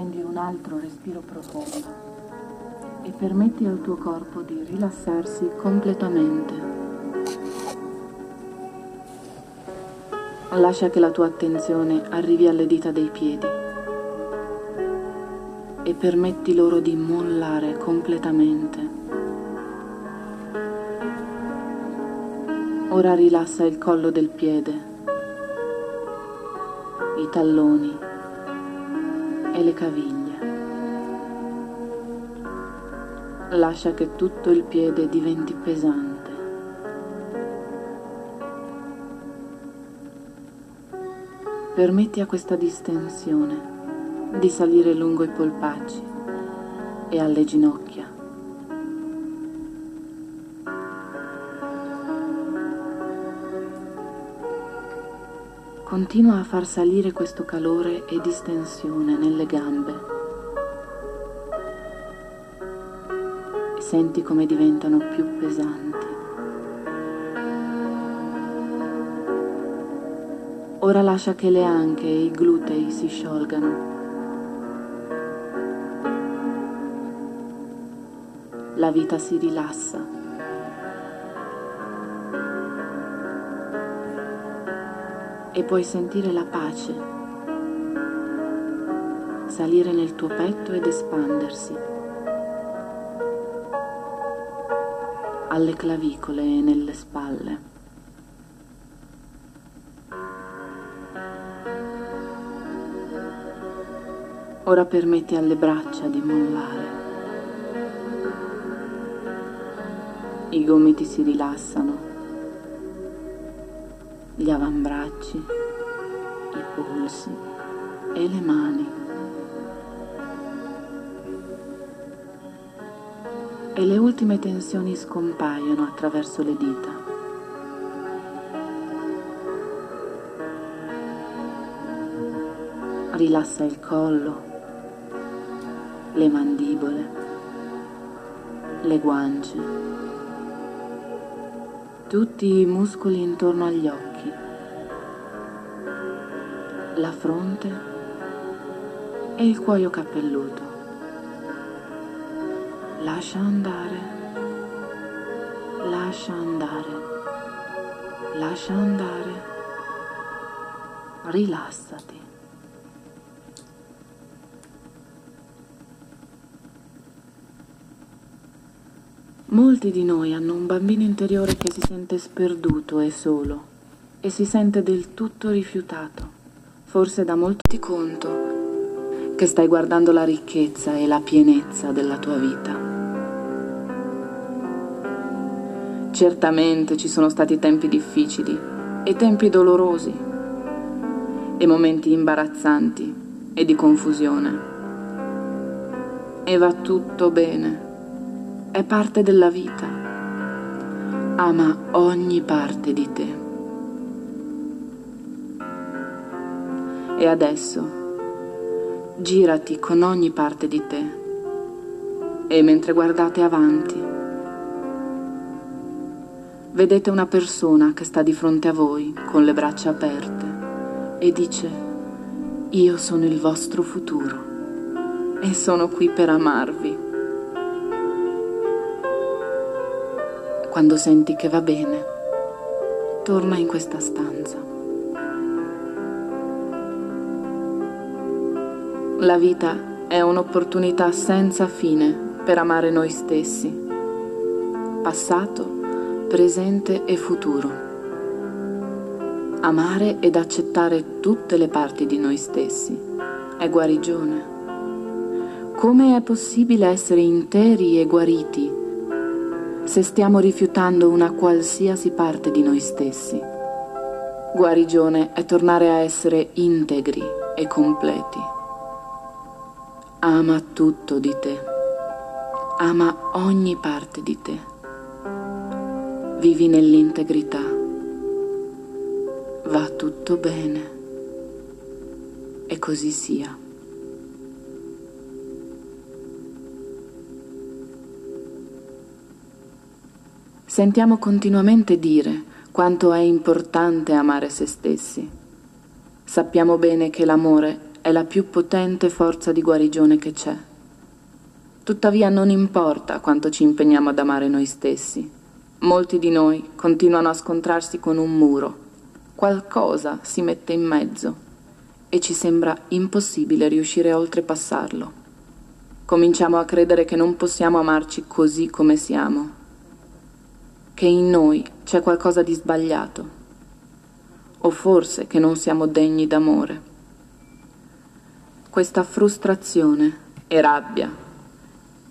prendi un altro respiro profondo e permetti al tuo corpo di rilassarsi completamente. Lascia che la tua attenzione arrivi alle dita dei piedi e permetti loro di mollare completamente. Ora rilassa il collo del piede, i talloni e le caviglie. Lascia che tutto il piede diventi pesante. Permetti a questa distensione di salire lungo i polpacci e alle ginocchia. Continua a far salire questo calore e distensione nelle gambe. Senti come diventano più pesanti. Ora lascia che le anche e i glutei si sciolgano. La vita si rilassa. E puoi sentire la pace salire nel tuo petto ed espandersi alle clavicole e nelle spalle. Ora permetti alle braccia di mollare. I gomiti si rilassano, gli avambracci, i polsi e le mani. E le ultime tensioni scompaiono attraverso le dita. Rilassa il collo, le mandibole, le guance, tutti i muscoli intorno agli occhi, la fronte e il cuoio capelluto. Lascia andare, lascia andare, lascia andare, rilassati. Molti di noi hanno un bambino interiore che si sente sperduto e solo e si sente del tutto rifiutato. Forse da molto ti conto che stai guardando la ricchezza e la pienezza della tua vita. Certamente ci sono stati tempi difficili e tempi dolorosi e momenti imbarazzanti e di confusione. E va tutto bene è parte della vita. Ama ogni parte di te. E adesso girati con ogni parte di te e mentre guardate avanti vedete una persona che sta di fronte a voi con le braccia aperte e dice io sono il vostro futuro e sono qui per amarvi. Quando senti che va bene, torna in questa stanza. La vita è un'opportunità senza fine per amare noi stessi, passato, presente e futuro. Amare ed accettare tutte le parti di noi stessi è guarigione. Come è possibile essere interi e guariti se stiamo rifiutando una qualsiasi parte di noi stessi. Guarigione è tornare a essere integri e completi. Ama tutto di te. Ama ogni parte di te. Vivi nell'integrità. Va tutto bene. E così sia. Sentiamo continuamente dire quanto è importante amare se stessi. Sappiamo bene che l'amore è la più potente forza di guarigione che c'è. Tuttavia non importa quanto ci impegniamo ad amare noi stessi. Molti di noi continuano a scontrarsi con un muro. Qualcosa si mette in mezzo e ci sembra impossibile riuscire a oltrepassarlo. Cominciamo a credere che non possiamo amarci così come siamo, che in noi c'è qualcosa di sbagliato, o forse che non siamo degni d'amore. Questa frustrazione e rabbia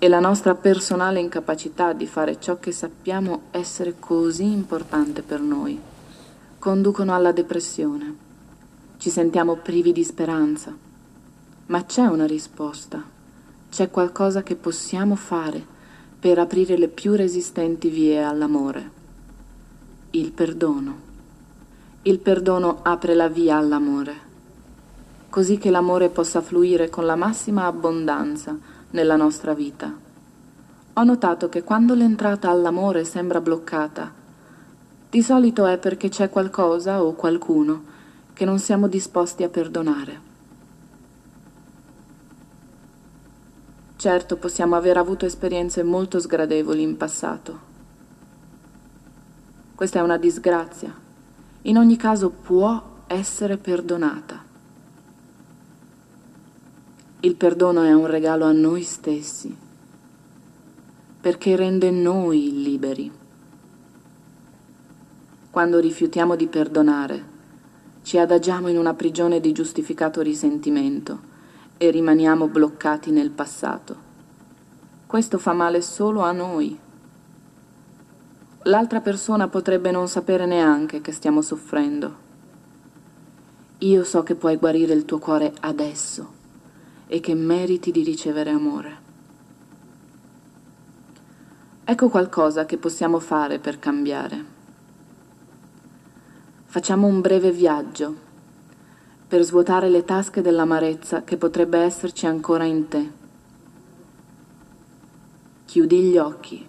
e la nostra personale incapacità di fare ciò che sappiamo essere così importante per noi conducono alla depressione. Ci sentiamo privi di speranza. Ma c'è una risposta, c'è qualcosa che possiamo fare per aprire le più resistenti vie all'amore. Il perdono. Il perdono apre la via all'amore, così che l'amore possa fluire con la massima abbondanza nella nostra vita. Ho notato che quando l'entrata all'amore sembra bloccata, di solito è perché c'è qualcosa o qualcuno che non siamo disposti a perdonare. Certo possiamo aver avuto esperienze molto sgradevoli in passato. Questa è una disgrazia. In ogni caso può essere perdonata. Il perdono è un regalo a noi stessi, perché rende noi liberi. Quando rifiutiamo di perdonare, ci adagiamo in una prigione di giustificato risentimento e rimaniamo bloccati nel passato. Questo fa male solo a noi. L'altra persona potrebbe non sapere neanche che stiamo soffrendo. Io so che puoi guarire il tuo cuore adesso e che meriti di ricevere amore. Ecco qualcosa che possiamo fare per cambiare. Facciamo un breve viaggio per svuotare le tasche dell'amarezza che potrebbe esserci ancora in te. Chiudi gli occhi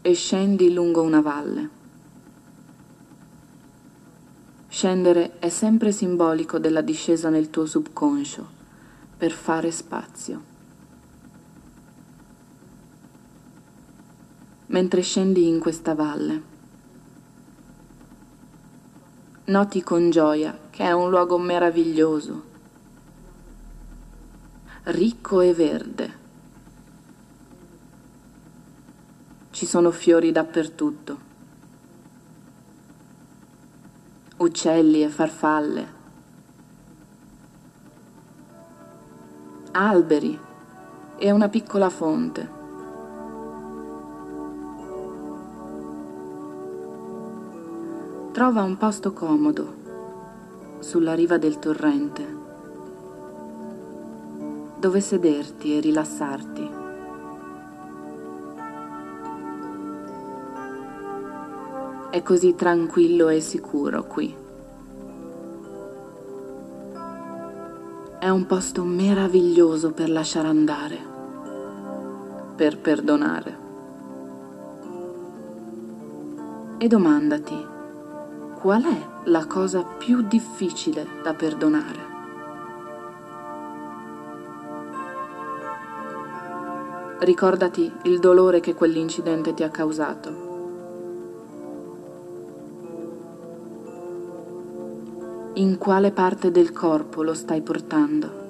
e scendi lungo una valle. Scendere è sempre simbolico della discesa nel tuo subconscio, per fare spazio. Mentre scendi in questa valle, noti con gioia che è un luogo meraviglioso, ricco e verde. Ci sono fiori dappertutto. Uccelli e farfalle, alberi e una piccola fonte. Trova un posto comodo sulla riva del torrente dove sederti e rilassarti. È così tranquillo e sicuro qui. È un posto meraviglioso per lasciare andare, per perdonare. E domandati, qual è la cosa più difficile da perdonare? Ricordati il dolore che quell'incidente ti ha causato. In quale parte del corpo lo stai portando.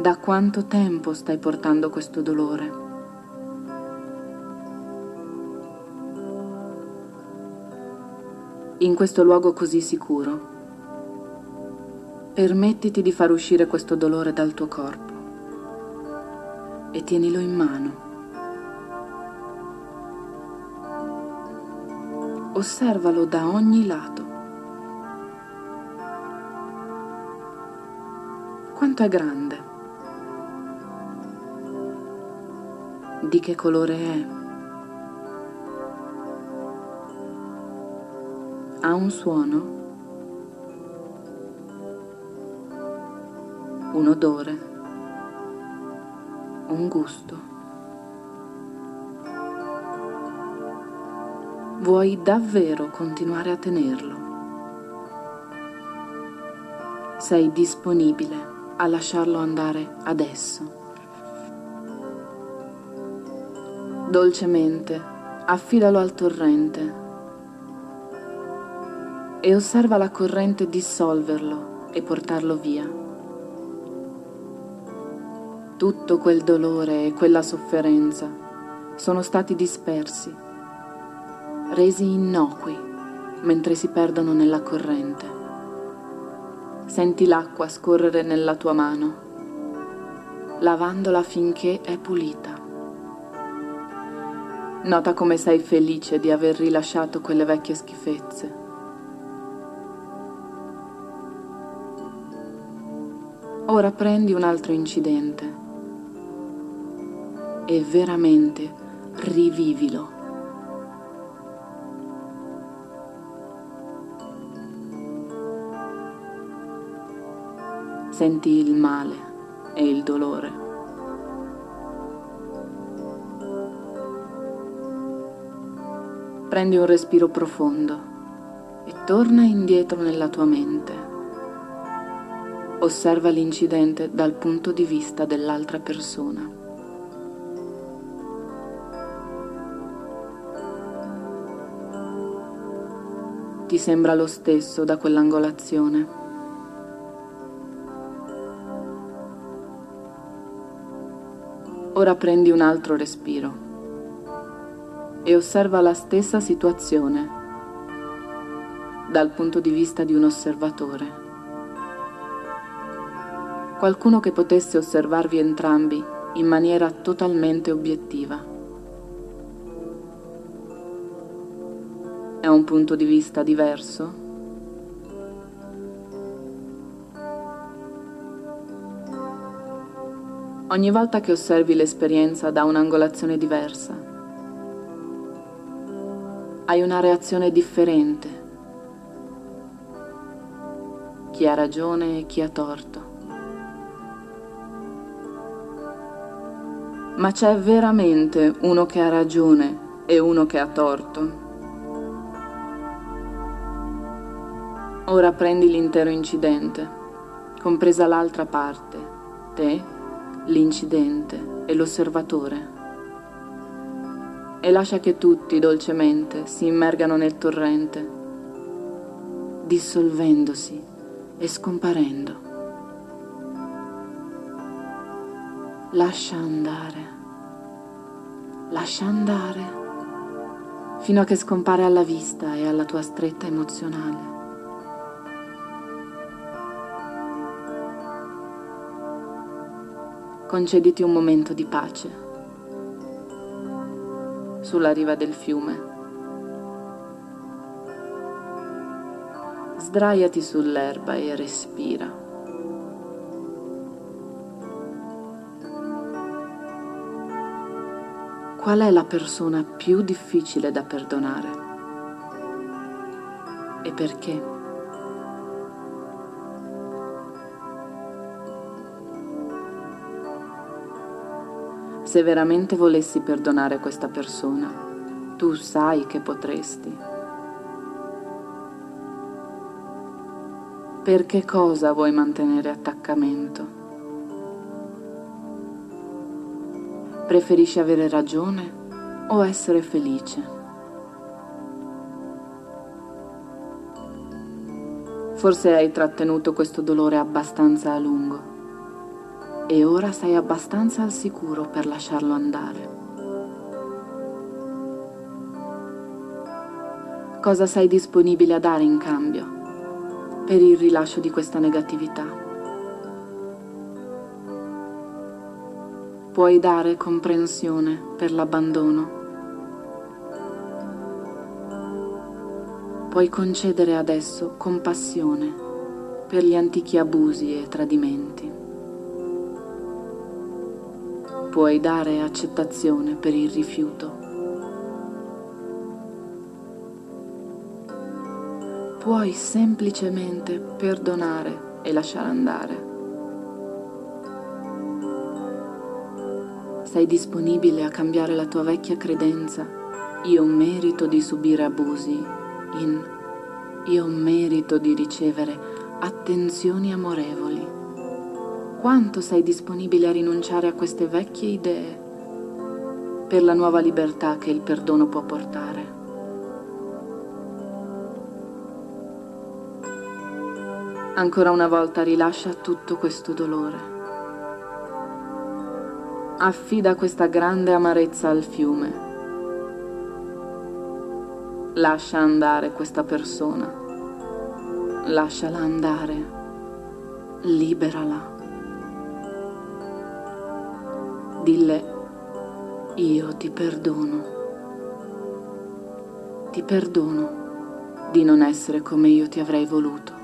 Da quanto tempo stai portando questo dolore? In questo luogo così sicuro, permettiti di far uscire questo dolore dal tuo corpo e tienilo in mano. Osservalo da ogni lato. Quanto è grande? Di che colore è? Ha un suono? Un odore? Un gusto? Vuoi davvero continuare a tenerlo? Sei disponibile a lasciarlo andare adesso? Dolcemente affidalo al torrente e osserva la corrente dissolverlo e portarlo via. Tutto quel dolore e quella sofferenza sono stati dispersi resi innocui mentre si perdono nella corrente. Senti l'acqua scorrere nella tua mano, lavandola finché è pulita. Nota come sei felice di aver rilasciato quelle vecchie schifezze. Ora prendi un altro incidente e veramente rivivilo. Senti il male e il dolore. Prendi un respiro profondo e torna indietro nella tua mente. Osserva l'incidente dal punto di vista dell'altra persona. Ti sembra lo stesso da quell'angolazione? Ora prendi un altro respiro e osserva la stessa situazione dal punto di vista di un osservatore. Qualcuno che potesse osservarvi entrambi in maniera totalmente obiettiva. È un punto di vista diverso? Ogni volta che osservi l'esperienza da un'angolazione diversa. Hai una reazione differente. Chi ha ragione e chi ha torto. Ma c'è veramente uno che ha ragione e uno che ha torto? Ora prendi l'intero incidente, compresa l'altra parte, te l'incidente e l'osservatore e lascia che tutti dolcemente si immergano nel torrente, dissolvendosi e scomparendo. Lascia andare, lascia andare, fino a che scompare alla vista e alla tua stretta emozionale. Concediti un momento di pace sulla riva del fiume. Sdraiati sull'erba e respira. Qual è la persona più difficile da perdonare? E perché? Se veramente volessi perdonare questa persona, tu sai che potresti. Per che cosa vuoi mantenere attaccamento? Preferisci avere ragione o essere felice? Forse hai trattenuto questo dolore abbastanza a lungo e ora sei abbastanza al sicuro per lasciarlo andare. Cosa sei disponibile a dare in cambio per il rilascio di questa negatività? Puoi dare comprensione per l'abbandono. Puoi concedere adesso compassione per gli antichi abusi e tradimenti puoi dare accettazione per il rifiuto. Puoi semplicemente perdonare e lasciare andare. Sei disponibile a cambiare la tua vecchia credenza io merito di subire abusi in io merito di ricevere attenzioni amorevoli. Quanto sei disponibile a rinunciare a queste vecchie idee per la nuova libertà che il perdono può portare? Ancora una volta rilascia tutto questo dolore. Affida questa grande amarezza al fiume. Lascia andare questa persona. Lasciala andare. Liberala. Dille, io ti perdono. Ti perdono di non essere come io ti avrei voluto.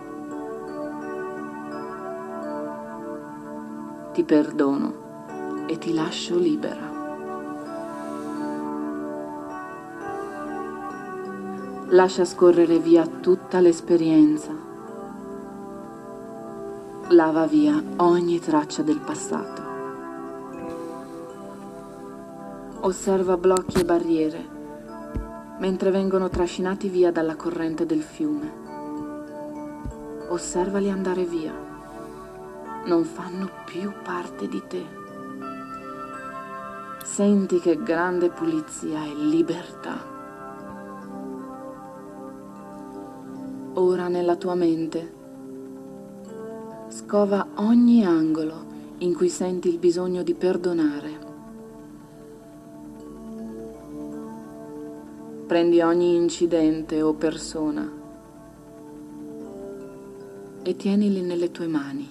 ti perdono e ti lascio libera. Lascia scorrere via tutta l'esperienza. Lava via ogni traccia del passato. Osserva blocchi e barriere mentre vengono trascinati via dalla corrente del fiume. Osservali andare via non fanno più parte di te. Senti che grande pulizia e libertà. Ora nella tua mente scova ogni angolo in cui senti il bisogno di perdonare. Prendi ogni incidente o persona e tienili nelle tue mani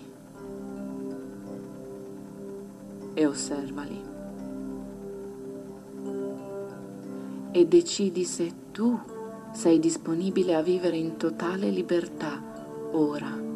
e osservali. E decidi se tu sei disponibile a vivere in totale libertà ora.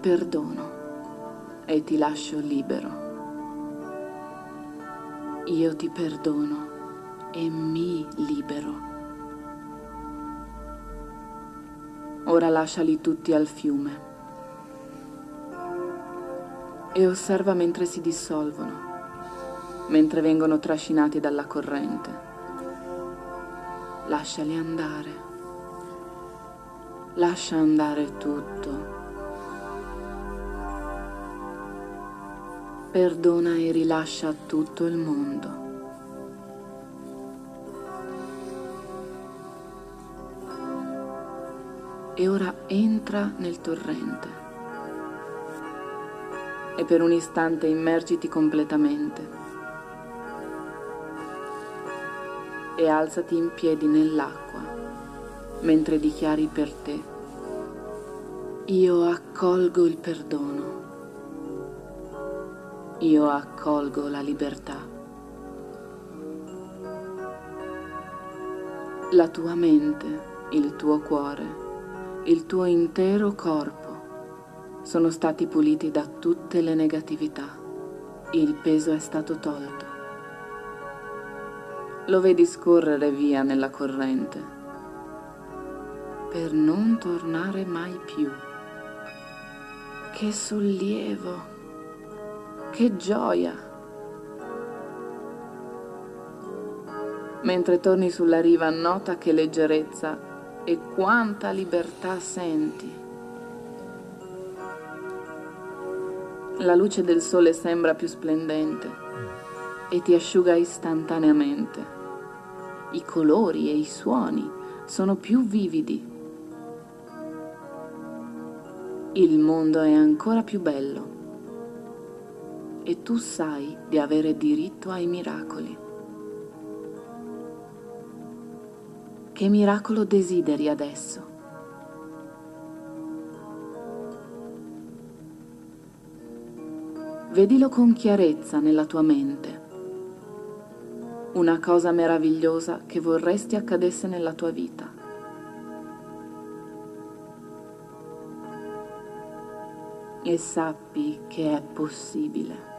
Perdono e ti lascio libero. Io ti perdono e mi libero. Ora lasciali tutti al fiume e osserva mentre si dissolvono, mentre vengono trascinati dalla corrente. Lasciali andare. Lascia andare tutto. Perdona e rilascia tutto il mondo. E ora entra nel torrente. E per un istante immergiti completamente. E alzati in piedi nell'acqua mentre dichiari per te, io accolgo il perdono io accolgo la libertà. La tua mente, il tuo cuore, il tuo intero corpo sono stati puliti da tutte le negatività. Il peso è stato tolto. Lo vedi scorrere via nella corrente per non tornare mai più. Che sollievo! Che gioia! Mentre torni sulla riva nota che leggerezza e quanta libertà senti. La luce del sole sembra più splendente e ti asciuga istantaneamente. I colori e i suoni sono più vividi. Il mondo è ancora più bello e tu sai di avere diritto ai miracoli. Che miracolo desideri adesso? Vedilo con chiarezza nella tua mente. Una cosa meravigliosa che vorresti accadesse nella tua vita. E sappi che è possibile.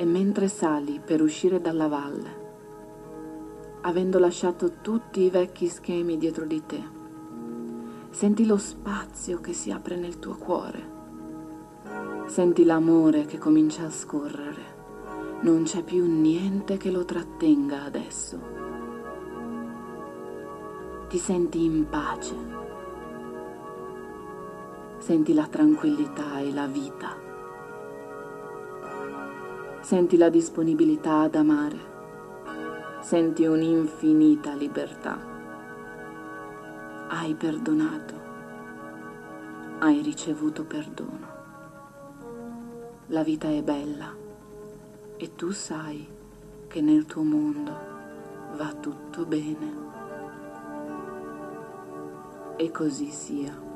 E mentre sali per uscire dalla valle, avendo lasciato tutti i vecchi schemi dietro di te, senti lo spazio che si apre nel tuo cuore, senti l'amore che comincia a scorrere, non c'è più niente che lo trattenga adesso. Ti senti in pace, senti la tranquillità e la vita, senti la disponibilità ad amare senti un'infinita libertà. Hai perdonato, hai ricevuto perdono. La vita è bella e tu sai che nel tuo mondo va tutto bene. E così sia.